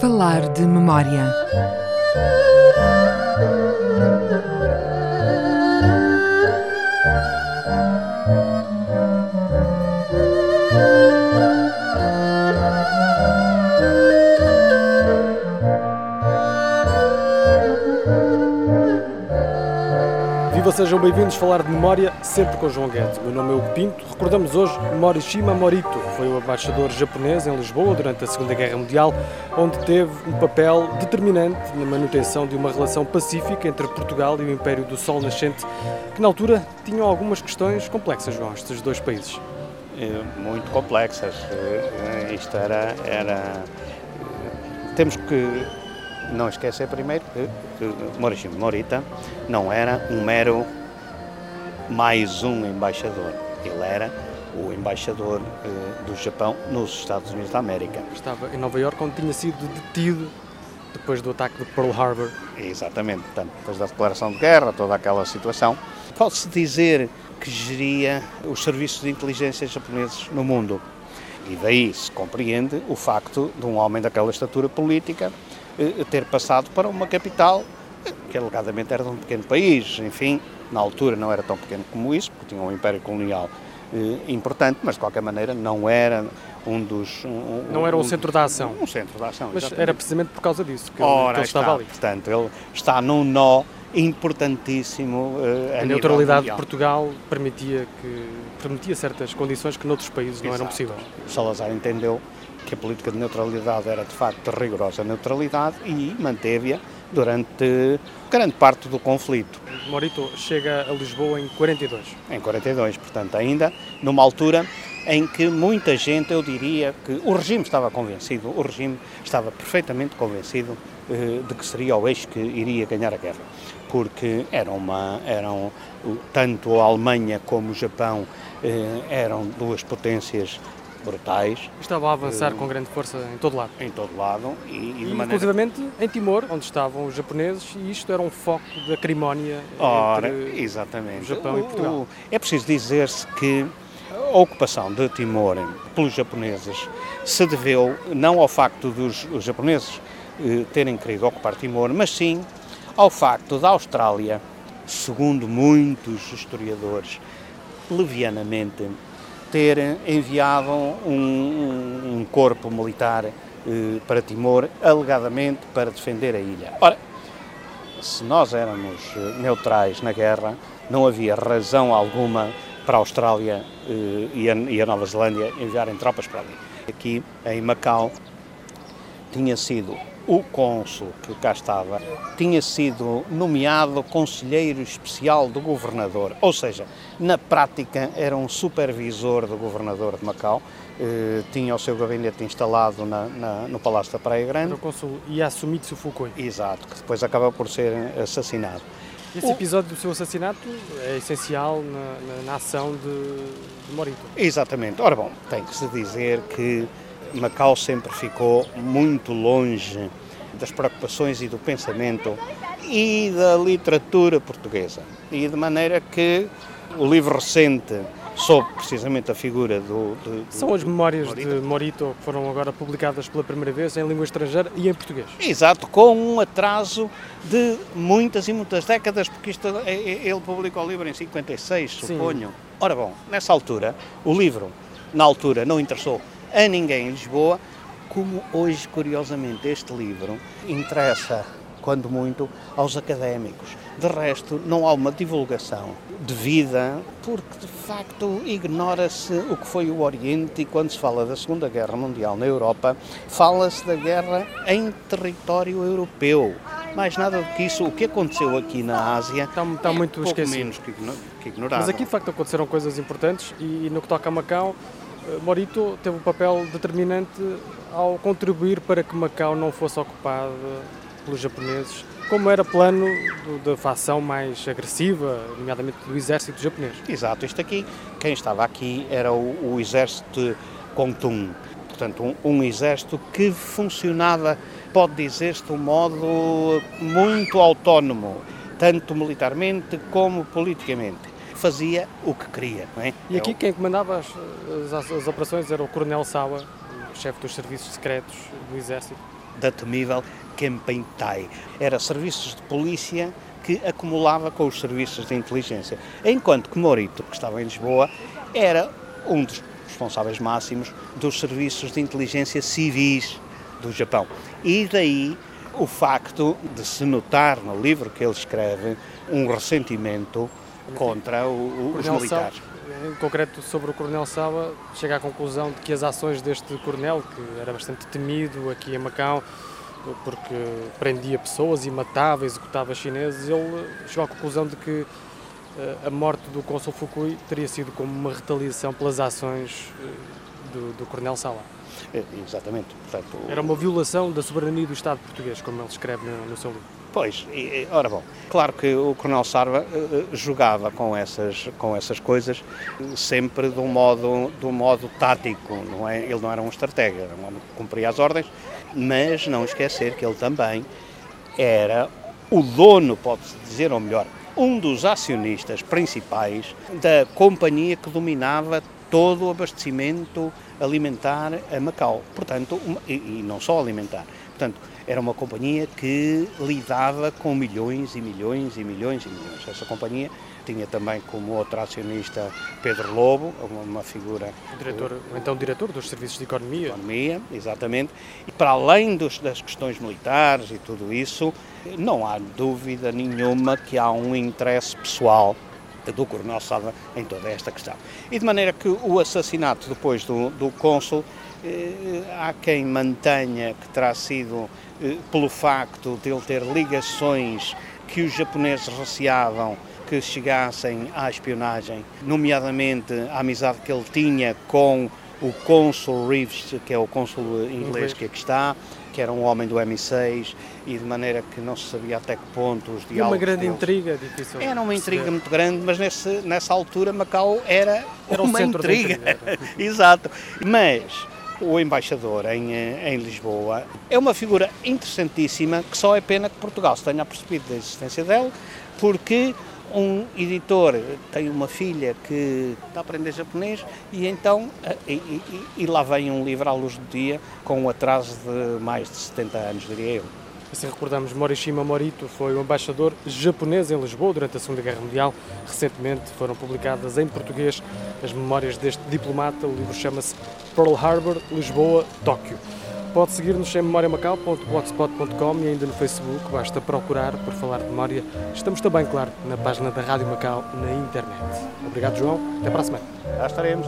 Falar de memória. Viva, sejam bem-vindos a falar de memória, sempre com João Guedes. Meu nome é Hugo Pinto. Recordamos hoje Morishima Morito, foi o embaixador japonês em Lisboa durante a Segunda Guerra Mundial, onde teve um papel determinante na manutenção de uma relação pacífica entre Portugal e o Império do Sol Nascente, que na altura tinham algumas questões complexas, João, estes dois países. Eh, muito complexas. Eh, Isto era, era. Temos que não esquecer primeiro que, que Morita não era um mero mais um embaixador. Ele era o embaixador eh, do Japão nos Estados Unidos da América. Estava em Nova Iorque, onde tinha sido detido depois do ataque de Pearl Harbor. Exatamente, portanto, depois da declaração de guerra, toda aquela situação. Pode-se dizer que geria os serviços de inteligência japoneses no mundo. E daí se compreende o facto de um homem daquela estatura política ter passado para uma capital eh, que alegadamente era de um pequeno país, enfim, na altura não era tão pequeno como isso, porque tinha um império colonial eh, importante, mas de qualquer maneira não era um dos... Um, Não era um centro da ação. Um centro da ação, Mas exatamente. era precisamente por causa disso que ele, Ora, que ele estava ali. Portanto, ele está num nó importantíssimo eh, a, A neutralidade de mundial. Portugal permitia, que, permitia certas condições que noutros países não eram Exato. possíveis. Salazar entendeu que a política de neutralidade era de facto rigorosa neutralidade e manteve-a durante grande parte do conflito, Morito chega a Lisboa em 42. em 42, portanto, ainda numa altura em que muita gente, eu diria que o regime estava convencido, o regime estava perfeitamente convencido eh, de que seria o eixo que iria ganhar a guerra, porque era uma, eram tanto a Alemanha como o Japão eh, eram duas potências brutais Estava a avançar Eh, com grande força em todo lado. em todo lado e, e E, maneira inclusivamente em Timor, onde estavam os japoneses, e isto era um foco de acrimónia Ora, entre exatamente. o Japão e O- Portugal. o- É preciso dizer-se que a ocupação de Timor pelos japoneses se deveu não ao facto dos os japoneses eh, terem querido ocupar Timor, mas sim ao facto da Austrália, segundo muitos historiadores, levianamente ter enviado um, um- corpo militar eh, para Timor, alegadamente para defender a ilha. Ora, se nós éramos eh, neutrais na guerra, não havia razão alguma para a Austrália eh, e, a, e a Nova Zelândia enviarem tropas para ali. Aqui em Macau tinha sido o cônsul que cá estava, tinha sido nomeado conselheiro especial do governador, ou seja, na prática era um supervisor do governador de Macau, eh, tinha o seu gabinete instalado na- na- no Palácio da Praia Grande, Era o cônsul Yasumitsu Fukui. exato, que depois acaba por ser assassinado. Esse episódio do seu assassinato é essencial na, na- na ação de, de Morito. Exatamente. Ora bom, tem que se dizer que Macau sempre ficou muito longe das preocupações e do pensamento e da literatura portuguesa. E de maneira que o livro recente sobre precisamente a figura do... do- do- São as memórias Morito. de Morito que foram agora publicadas pela primeira vez em língua estrangeira e em português. Exato, com um atraso de muitas e muitas décadas, porque isto, é- é- ele publicou o livro em 56, Sim. suponho. Ora bom, nessa altura, o livro, na altura, não interessou a ninguém em Lisboa, como hoje, curiosamente, este livro interessa, quando muito, aos académicos. De resto, não há uma divulgação devida, porque de facto ignora-se o que foi o Oriente e quando se fala da Segunda Guerra Mundial na Europa, fala-se da guerra em território europeu. Mais nada do que isso, o que aconteceu aqui na Ásia Está, está é muito pouco esquecido. menos que, igno- que ignorado. Mas aqui de facto aconteceram coisas importantes e no que toca a Macau, Morito teve um papel determinante ao contribuir para que Macau não fosse ocupada pelos japoneses, como era plano da facção mais agressiva, nomeadamente do exército japonês. Exato, isto aqui, quem estava aqui era o, o exército Contum. Portanto, um, um exército que funcionava, pode dizer-se, de um modo muito autónomo, tanto militarmente como politicamente fazia o que queria. É? E aqui quem comandava as, as, as, operações era o Coronel Sawa, chefe dos serviços secretos do Exército. Da temível Kempentai. Era serviços de polícia que acumulava com os serviços de inteligência. Enquanto que Morito, que estava em Lisboa, era um dos responsáveis máximos dos serviços de inteligência civis do Japão. E daí o facto de se notar no livro que ele escreve um ressentimento contra o, o, os militares. em concreto sobre o Coronel Saba, chega à conclusão de que as ações deste coronel, que era bastante temido aqui em Macau, porque prendia pessoas e matava, executava chineses, ele chegou à conclusão de que eh, a morte do cônsul Fukui teria sido como uma retaliação pelas ações eh, do, do Coronel Sala. É, exatamente. Portanto, Era uma violação da soberania do Estado português, como ele escreve no, no seu livro. Pois, e, ora bom, claro que o Coronel Sarva uh, jogava com essas, com essas coisas sempre de um modo, de um modo tático, não é? ele não era um estratega, era um homem que cumpria as ordens, mas não esquecer que ele também era o dono, pode-se dizer, ou melhor, um dos acionistas principais da companhia que dominava todo o abastecimento alimentar a Macau. Portanto, e, e não só alimentar. Portanto, era uma companhia que lidava com milhões e milhões e milhões e milhões. Essa companhia tinha também como outro acionista Pedro Lobo, uma figura... O diretor, o, então diretor dos serviços de economia. Economia, exatamente. E para além dos, das questões militares e tudo isso, não há dúvida nenhuma que há um interesse pessoal do Coronel Salva em toda esta questão. E de maneira que o assassinato depois do, do cônsul, há quem mantenha que terá sido eh, pelo facto de ele ter ligações que os japoneses receavam que chegassem à espionagem, nomeadamente a amizade que ele tinha com o cônsul Reeves, que é o cônsul inglês que aqui está, que era um homem do MI6 e de maneira que não se sabia até que ponto os diálogos. Uma grande deles... intriga, difícil. Era uma intriga muito grande, mas nesse, nessa altura Macau era, era uma intriga. intriga. Exato. Mas o embaixador em, eh, em Lisboa é uma figura interessantíssima que só é pena que Portugal se tenha percebido da existência dela, porque um editor tem uma filha que está a aprender japonês e então eh, e, e, e, lá vem um livro à luz do dia com um atraso de mais de 70 anos, diria eu. Assim recordamos, Morishima Morito foi o embaixador japonês em Lisboa durante a Segunda Guerra Mundial. Recentemente foram publicadas em português as memórias deste diplomata. O livro chama-se Pearl Harbor, Lisboa, Tóquio. Pode seguir-nos em memoriamacau.blogspot.com e ainda no Facebook, basta procurar por falar de memória. Estamos também, claro, na página da Rádio Macau na internet. Obrigado, João. Até para a semana. Já estaremos.